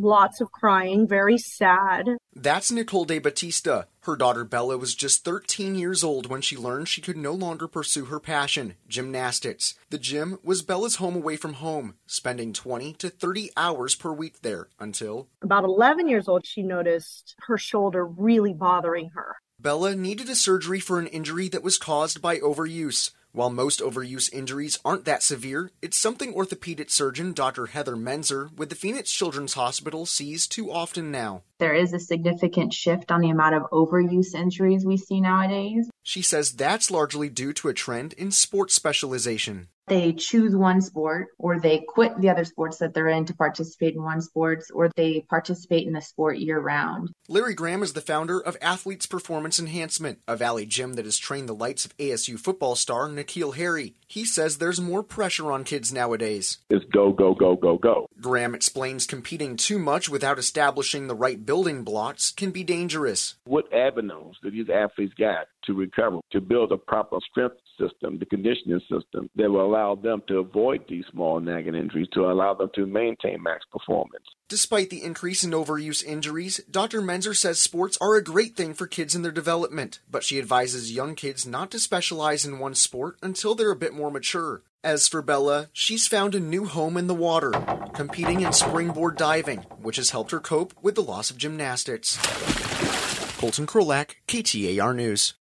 Lots of crying, very sad. That's Nicole De Batista. Her daughter Bella was just 13 years old when she learned she could no longer pursue her passion, gymnastics. The gym was Bella's home away from home, spending 20 to 30 hours per week there until. About 11 years old, she noticed her shoulder really bothering her. Bella needed a surgery for an injury that was caused by overuse. While most overuse injuries aren't that severe, it's something orthopedic surgeon Dr. Heather Menzer with the Phoenix Children's Hospital sees too often now. There is a significant shift on the amount of overuse injuries we see nowadays. She says that's largely due to a trend in sports specialization they choose one sport or they quit the other sports that they're in to participate in one sports or they participate in the sport year round. Larry Graham is the founder of Athletes Performance Enhancement, a Valley gym that has trained the lights of ASU football star N'Keal Harry. He says there's more pressure on kids nowadays. It's go, go, go, go, go. Graham explains competing too much without establishing the right building blocks can be dangerous. What avenues do these athletes got to recover, to build a proper strength system, the conditioning system that will allow them to avoid these small nagging injuries, to allow them to maintain max performance. Despite the increase in overuse injuries, Dr. Menzer says sports are a great thing for kids in their development, but she advises young kids not to specialize in one sport until they're a bit more mature. As for Bella, she's found a new home in the water, competing in springboard diving, which has helped her cope with the loss of gymnastics. Colton Krolak, KTAR News.